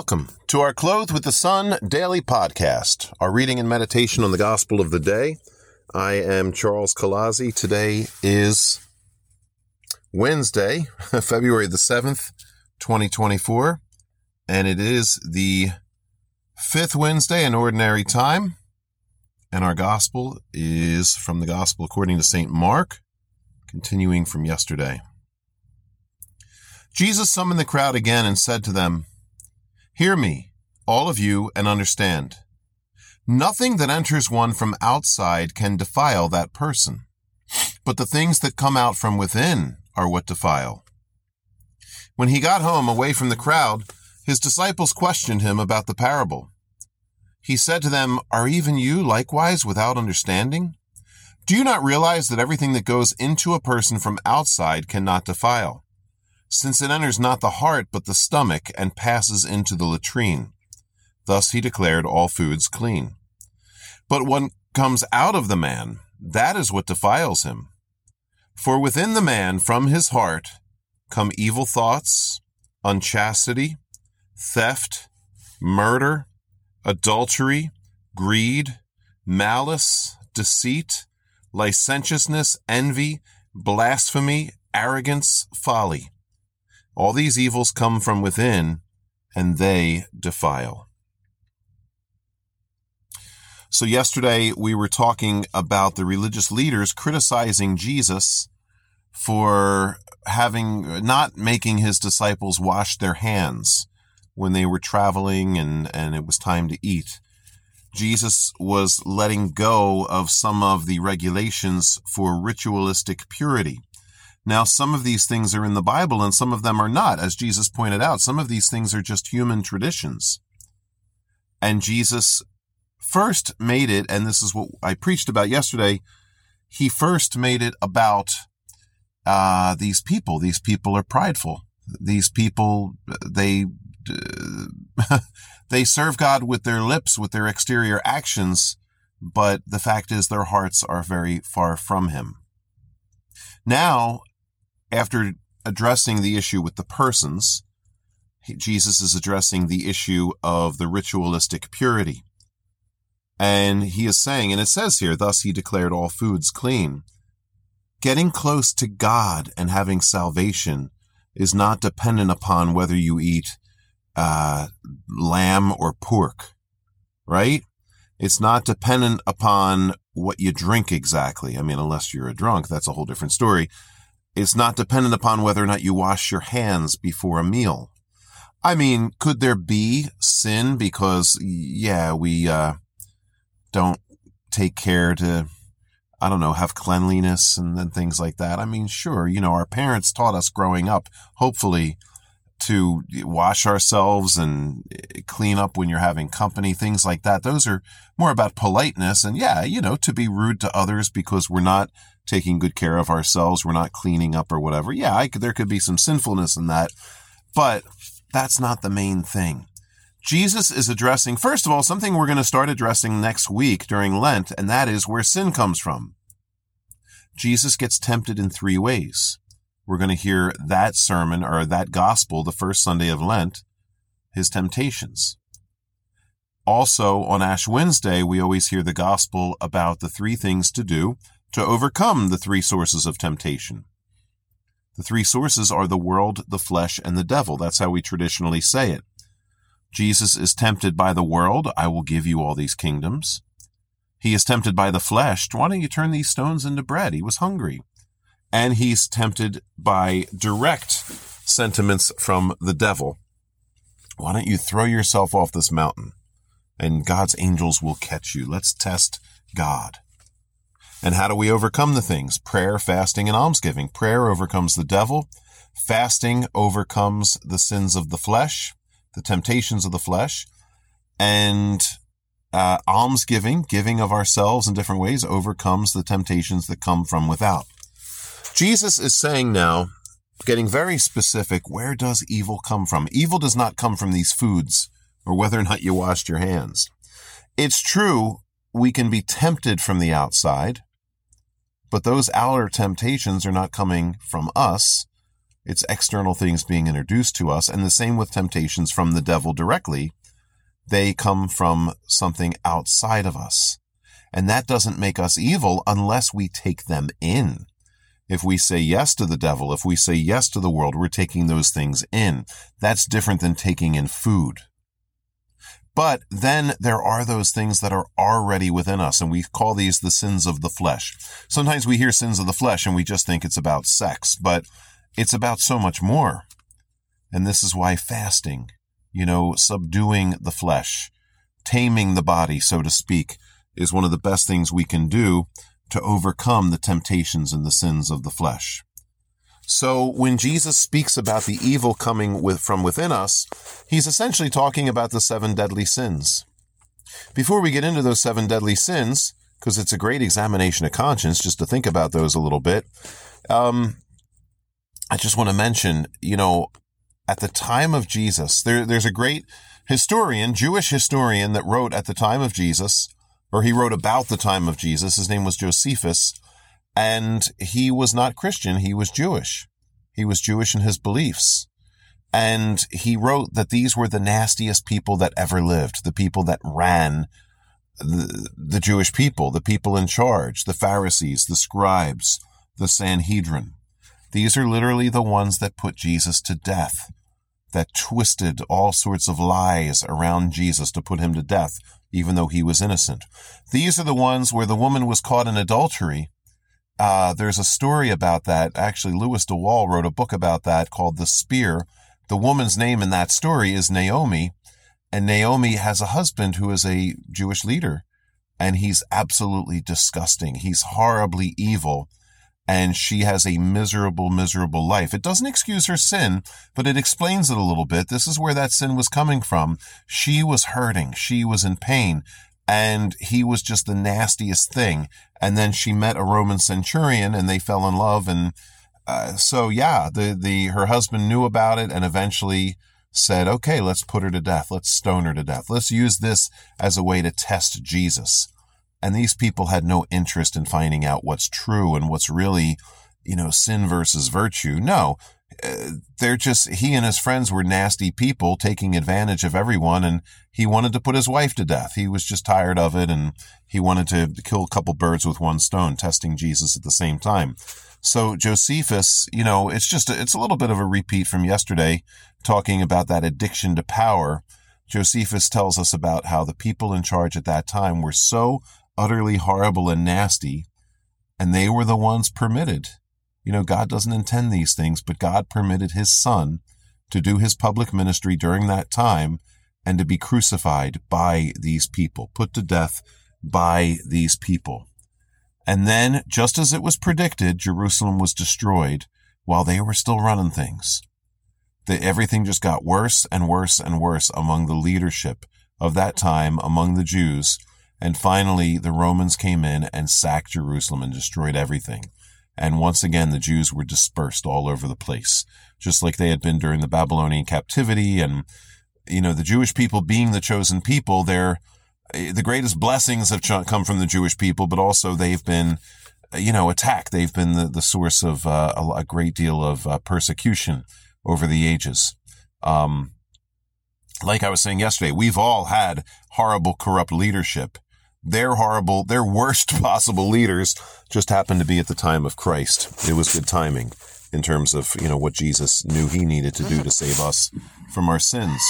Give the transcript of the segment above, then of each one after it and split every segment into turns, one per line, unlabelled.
Welcome to our Clothed with the Sun daily podcast, our reading and meditation on the gospel of the day. I am Charles Colazzi. Today is Wednesday, February the 7th, 2024, and it is the fifth Wednesday in ordinary time. And our gospel is from the gospel according to St. Mark, continuing from yesterday. Jesus summoned the crowd again and said to them, Hear me, all of you, and understand. Nothing that enters one from outside can defile that person, but the things that come out from within are what defile. When he got home away from the crowd, his disciples questioned him about the parable. He said to them, Are even you likewise without understanding? Do you not realize that everything that goes into a person from outside cannot defile? Since it enters not the heart but the stomach and passes into the latrine. Thus he declared all foods clean. But what comes out of the man, that is what defiles him. For within the man, from his heart, come evil thoughts, unchastity, theft, murder, adultery, greed, malice, deceit, licentiousness, envy, blasphemy, arrogance, folly. All these evils come from within, and they defile. So, yesterday we were talking about the religious leaders criticizing Jesus for having not making his disciples wash their hands when they were traveling and, and it was time to eat. Jesus was letting go of some of the regulations for ritualistic purity. Now, some of these things are in the Bible and some of them are not. As Jesus pointed out, some of these things are just human traditions. And Jesus first made it, and this is what I preached about yesterday, he first made it about uh, these people. These people are prideful. These people, they, they serve God with their lips, with their exterior actions, but the fact is their hearts are very far from him. Now, after addressing the issue with the persons, Jesus is addressing the issue of the ritualistic purity. And he is saying, and it says here, thus he declared all foods clean. Getting close to God and having salvation is not dependent upon whether you eat uh, lamb or pork, right? It's not dependent upon what you drink exactly. I mean, unless you're a drunk, that's a whole different story. It's not dependent upon whether or not you wash your hands before a meal. I mean, could there be sin because, yeah, we uh, don't take care to, I don't know, have cleanliness and, and things like that? I mean, sure, you know, our parents taught us growing up, hopefully, to wash ourselves and eh, clean up when you're having company, things like that. Those are more about politeness and yeah, you know, to be rude to others because we're not taking good care of ourselves, we're not cleaning up or whatever. Yeah, I, there could be some sinfulness in that, but that's not the main thing. Jesus is addressing, first of all, something we're going to start addressing next week during Lent, and that is where sin comes from. Jesus gets tempted in three ways. We're going to hear that sermon or that gospel the first Sunday of Lent, his temptations. Also, on Ash Wednesday, we always hear the gospel about the three things to do to overcome the three sources of temptation. The three sources are the world, the flesh, and the devil. That's how we traditionally say it. Jesus is tempted by the world. I will give you all these kingdoms. He is tempted by the flesh. Why don't you turn these stones into bread? He was hungry. And he's tempted by direct sentiments from the devil. Why don't you throw yourself off this mountain and God's angels will catch you? Let's test God. And how do we overcome the things? Prayer, fasting, and almsgiving. Prayer overcomes the devil. Fasting overcomes the sins of the flesh, the temptations of the flesh. And uh, almsgiving, giving of ourselves in different ways, overcomes the temptations that come from without. Jesus is saying now, getting very specific, where does evil come from? Evil does not come from these foods or whether or not you washed your hands. It's true, we can be tempted from the outside, but those outer temptations are not coming from us. It's external things being introduced to us. And the same with temptations from the devil directly. They come from something outside of us. And that doesn't make us evil unless we take them in. If we say yes to the devil, if we say yes to the world, we're taking those things in. That's different than taking in food. But then there are those things that are already within us, and we call these the sins of the flesh. Sometimes we hear sins of the flesh and we just think it's about sex, but it's about so much more. And this is why fasting, you know, subduing the flesh, taming the body, so to speak, is one of the best things we can do to overcome the temptations and the sins of the flesh. So when Jesus speaks about the evil coming with, from within us, he's essentially talking about the seven deadly sins. Before we get into those seven deadly sins, because it's a great examination of conscience just to think about those a little bit, um, I just want to mention, you know, at the time of Jesus, there, there's a great historian, Jewish historian, that wrote at the time of Jesus or he wrote about the time of Jesus. His name was Josephus, and he was not Christian. He was Jewish. He was Jewish in his beliefs. And he wrote that these were the nastiest people that ever lived, the people that ran the, the Jewish people, the people in charge, the Pharisees, the scribes, the Sanhedrin. These are literally the ones that put Jesus to death, that twisted all sorts of lies around Jesus to put him to death even though he was innocent. These are the ones where the woman was caught in adultery. Uh, there's a story about that. Actually, Louis de Wohl wrote a book about that called The Spear. The woman's name in that story is Naomi, and Naomi has a husband who is a Jewish leader, and he's absolutely disgusting. He's horribly evil and she has a miserable, miserable life. It doesn't excuse her sin, but it explains it a little bit. This is where that sin was coming from. She was hurting. She was in pain and he was just the nastiest thing. And then she met a Roman centurion and they fell in love. And uh, so, yeah, the, the, her husband knew about it and eventually said, okay, let's put her to death. Let's stone her to death. Let's use this as a way to test Jesus. And these people had no interest in finding out what's true and what's really, you know, sin versus virtue. No, they're just, he and his friends were nasty people taking advantage of everyone. And he wanted to put his wife to death. He was just tired of it. And he wanted to kill a couple birds with one stone, testing Jesus at the same time. So Josephus, you know, it's just, a, it's a little bit of a repeat from yesterday talking about that addiction to power. Josephus tells us about how the people in charge at that time were so utterly horrible and nasty, and they were the ones permitted. You know, God doesn't intend these things, but God permitted his son to do his public ministry during that time and to be crucified by these people, put to death by these people. And then, just as it was predicted, Jerusalem was destroyed while they were still running things. That everything just got worse and worse and worse among the leadership of that time, among the Jews, and finally, the Romans came in and sacked Jerusalem and destroyed everything. And once again, the Jews were dispersed all over the place, just like they had been during the Babylonian captivity. And, you know, the Jewish people being the chosen people, they're, eh, the greatest blessings have come from the Jewish people, but also they've been, eh, you know, attacked. They've been the, the source of uh, a, a, great deal of uh, persecution over the ages. Um, like I was saying yesterday, we've all had horrible, corrupt leadership their horrible, their worst possible leaders just happened to be at the time of Christ. It was good timing in terms of, you know, what Jesus knew he needed to do to save us from our sins.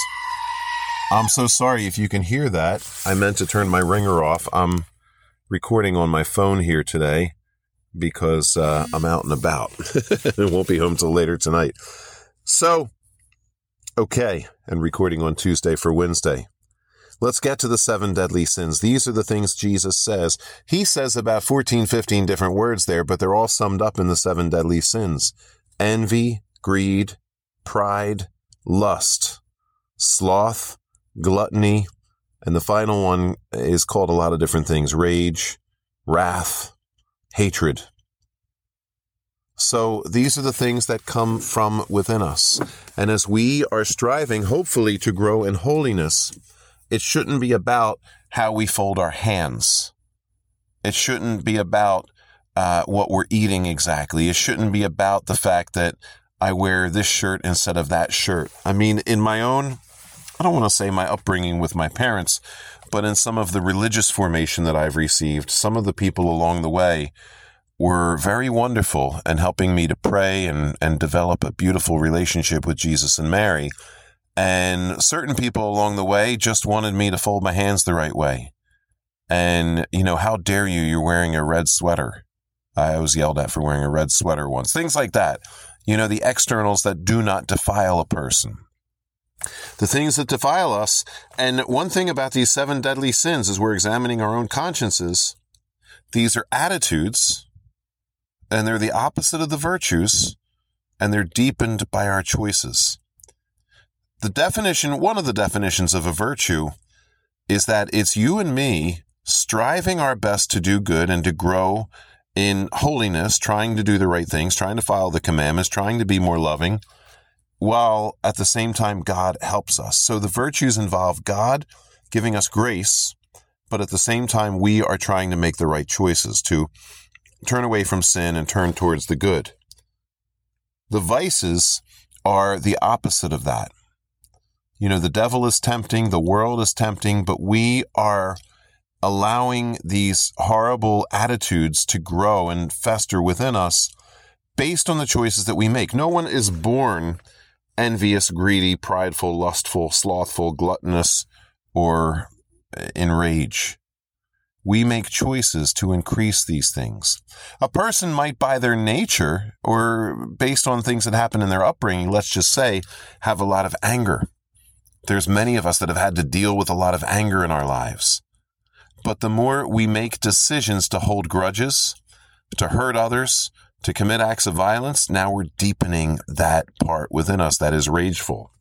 I'm so sorry if you can hear that. I meant to turn my ringer off. I'm recording on my phone here today because uh, I'm out and about. it won't be home till later tonight. So, okay, and recording on Tuesday for Wednesday. Let's get to the seven deadly sins. These are the things Jesus says. He says about 14, 15 different words there, but they're all summed up in the seven deadly sins. Envy, greed, pride, lust, sloth, gluttony, and the final one is called a lot of different things. Rage, wrath, hatred. So these are the things that come from within us. And as we are striving, hopefully, to grow in holiness, it shouldn't be about how we fold our hands. It shouldn't be about uh, what we're eating exactly. It shouldn't be about the fact that I wear this shirt instead of that shirt. I mean, in my own, I don't want to say my upbringing with my parents, but in some of the religious formation that I've received, some of the people along the way were very wonderful and helping me to pray and, and develop a beautiful relationship with Jesus and Mary. And certain people along the way just wanted me to fold my hands the right way. And, you know, how dare you? You're wearing a red sweater. I was yelled at for wearing a red sweater once. Things like that. You know, the externals that do not defile a person. The things that defile us. And one thing about these seven deadly sins is we're examining our own consciences. These are attitudes, and they're the opposite of the virtues, and they're deepened by our choices. The definition, one of the definitions of a virtue, is that it's you and me striving our best to do good and to grow in holiness, trying to do the right things, trying to follow the commandments, trying to be more loving, while at the same time God helps us. So the virtues involve God giving us grace, but at the same time we are trying to make the right choices to turn away from sin and turn towards the good. The vices are the opposite of that. You know, the devil is tempting, the world is tempting, but we are allowing these horrible attitudes to grow and fester within us based on the choices that we make. No one is born envious, greedy, prideful, lustful, slothful, gluttonous, or in rage. We make choices to increase these things. A person might, by their nature or based on things that happen in their upbringing, let's just say, have a lot of anger. There's many of us that have had to deal with a lot of anger in our lives. But the more we make decisions to hold grudges, to hurt others, to commit acts of violence, now we're deepening that part within us that is rageful.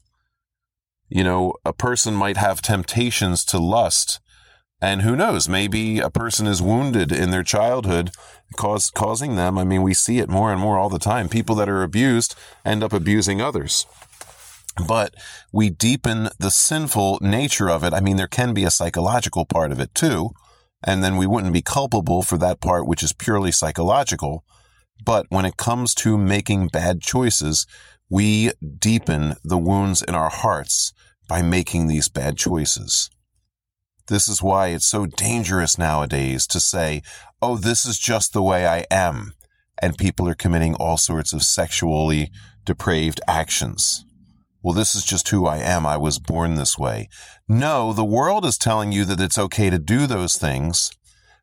You know, a person might have temptations to lust, and who knows, maybe a person is wounded in their childhood, cause, causing them. I mean, we see it more and more all the time. People that are abused end up abusing others but we deepen the sinful nature of it. I mean, there can be a psychological part of it too. And then we wouldn't be culpable for that part, which is purely psychological. But when it comes to making bad choices, we deepen the wounds in our hearts by making these bad choices. This is why it's so dangerous nowadays to say, oh, this is just the way I am. And people are committing all sorts of sexually depraved actions well, this is just who I am. I was born this way. No, the world is telling you that it's okay to do those things.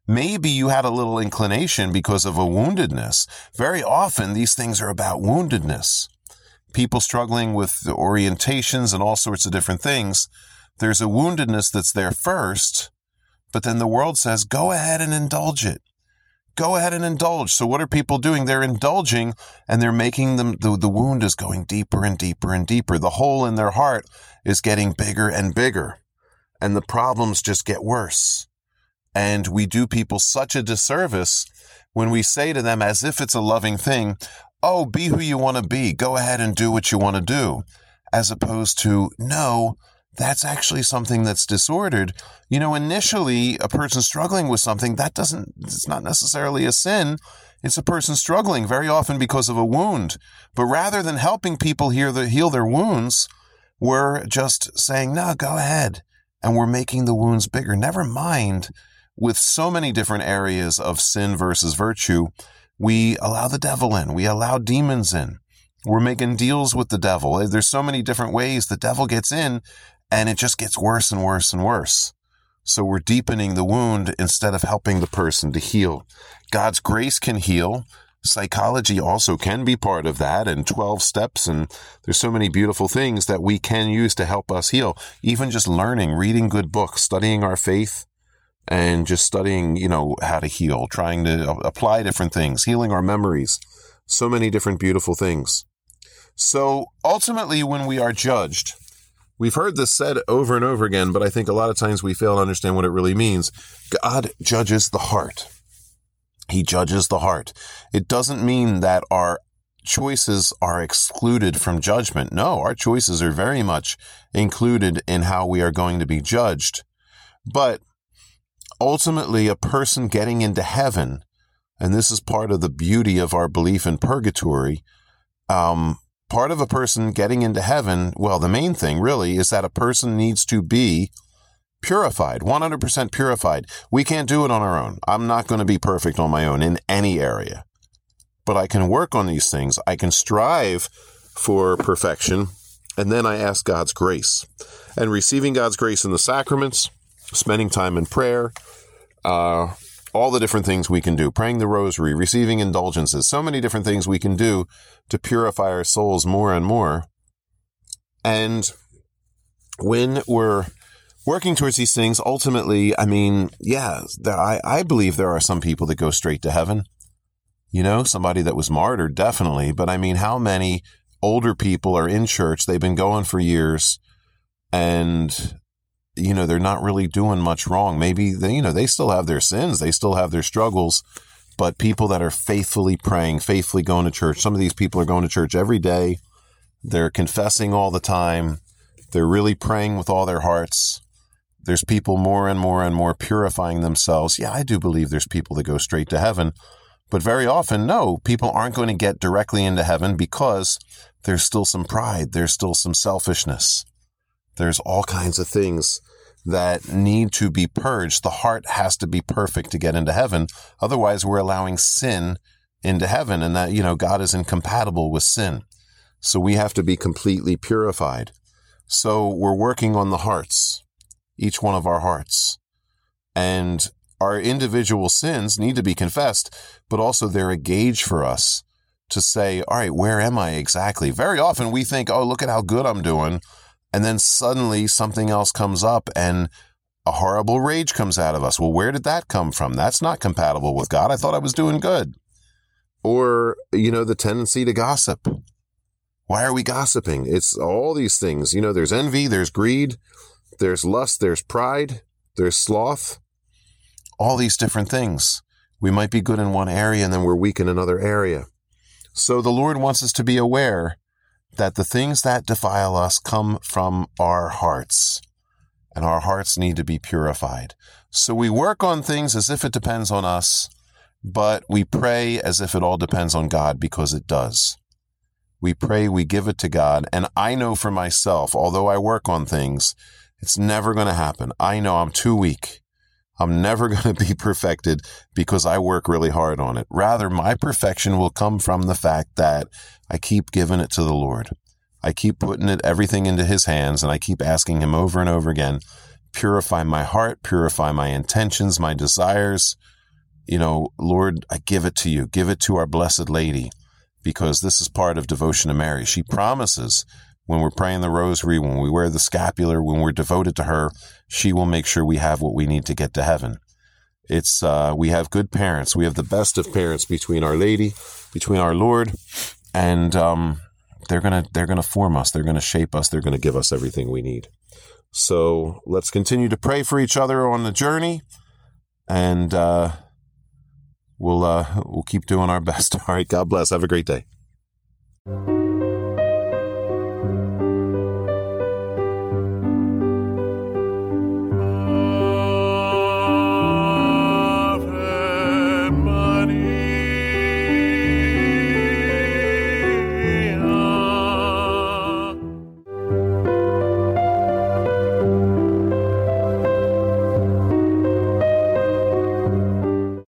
Maybe you had a little inclination because of a woundedness. Very often, these things are about woundedness. People struggling with the orientations and all sorts of different things. There's a woundedness that's there first, but then the world says, go ahead and indulge it go ahead and indulge. So what are people doing? They're indulging and they're making them, the, the wound is going deeper and deeper and deeper. The hole in their heart is getting bigger and bigger and the problems just get worse. And we do people such a disservice when we say to them as if it's a loving thing, Oh, be who you want to be. Go ahead and do what you want to do. As opposed to, no, that's actually something that's disordered. You know, initially, a person struggling with something, that doesn't, it's not necessarily a sin. It's a person struggling very often because of a wound. But rather than helping people heal, the, heal their wounds, we're just saying, no, go ahead. And we're making the wounds bigger. Never mind, with so many different areas of sin versus virtue, we allow the devil in, we allow demons in. We're making deals with the devil. There's so many different ways the devil gets in and it just gets worse and worse and worse. So we're deepening the wound instead of helping the person to heal. God's grace can heal. Psychology also can be part of that and 12 steps. And there's so many beautiful things that we can use to help us heal. Even just learning, reading good books, studying our faith and just studying, you know, how to heal, trying to apply different things, healing our memories. So many different beautiful things. So ultimately, when we are judged, We've heard this said over and over again, but I think a lot of times we fail to understand what it really means. God judges the heart. He judges the heart. It doesn't mean that our choices are excluded from judgment. No, our choices are very much included in how we are going to be judged. But ultimately, a person getting into heaven, and this is part of the beauty of our belief in purgatory, um, part of a person getting into heaven, well, the main thing really is that a person needs to be purified, 100% purified. We can't do it on our own. I'm not going to be perfect on my own in any area, but I can work on these things. I can strive for perfection, and then I ask God's grace. And receiving God's grace in the sacraments, spending time in prayer, uh, all the different things we can do, praying the rosary, receiving indulgences, so many different things we can do to purify our souls more and more. And when we're working towards these things, ultimately, I mean, yeah, there, I, I believe there are some people that go straight to heaven. You know, somebody that was martyred, definitely. But I mean, how many older people are in church? They've been going for years and you know, they're not really doing much wrong. Maybe they, you know, they still have their sins, they still have their struggles, but people that are faithfully praying, faithfully going to church, some of these people are going to church every day. They're confessing all the time. They're really praying with all their hearts. There's people more and more and more purifying themselves. Yeah, I do believe there's people that go straight to heaven. But very often, no, people aren't going to get directly into heaven because there's still some pride, there's still some selfishness. There's all kinds of things that need to be purged. The heart has to be perfect to get into heaven. Otherwise, we're allowing sin into heaven, and that, you know, God is incompatible with sin. So we have to be completely purified. So we're working on the hearts, each one of our hearts. And our individual sins need to be confessed, but also they're a gauge for us to say, all right, where am I exactly? Very often we think, oh, look at how good I'm doing. And then suddenly something else comes up and a horrible rage comes out of us. Well, where did that come from? That's not compatible with God. I thought I was doing good. Or, you know, the tendency to gossip. Why are we gossiping? It's all these things. You know, there's envy, there's greed, there's lust, there's pride, there's sloth, all these different things. We might be good in one area and then we're weak in another area. So the Lord wants us to be aware that the things that defile us come from our hearts, and our hearts need to be purified. So we work on things as if it depends on us, but we pray as if it all depends on God because it does. We pray, we give it to God, and I know for myself, although I work on things, it's never going to happen. I know I'm too weak. I'm never going to be perfected because I work really hard on it. Rather, my perfection will come from the fact that I keep giving it to the Lord. I keep putting it everything into his hands and I keep asking him over and over again, purify my heart, purify my intentions, my desires. You know, Lord, I give it to you. Give it to our blessed lady because this is part of devotion to Mary. She promises when we're praying the rosary, when we wear the scapular, when we're devoted to her, she will make sure we have what we need to get to heaven. It's uh, we have good parents. We have the best of parents between Our Lady, between our Lord, and um, they're gonna they're gonna form us. They're gonna shape us. They're gonna give us everything we need. So let's continue to pray for each other on the journey, and uh, we'll uh, we'll keep doing our best. All right. God bless. Have a great day.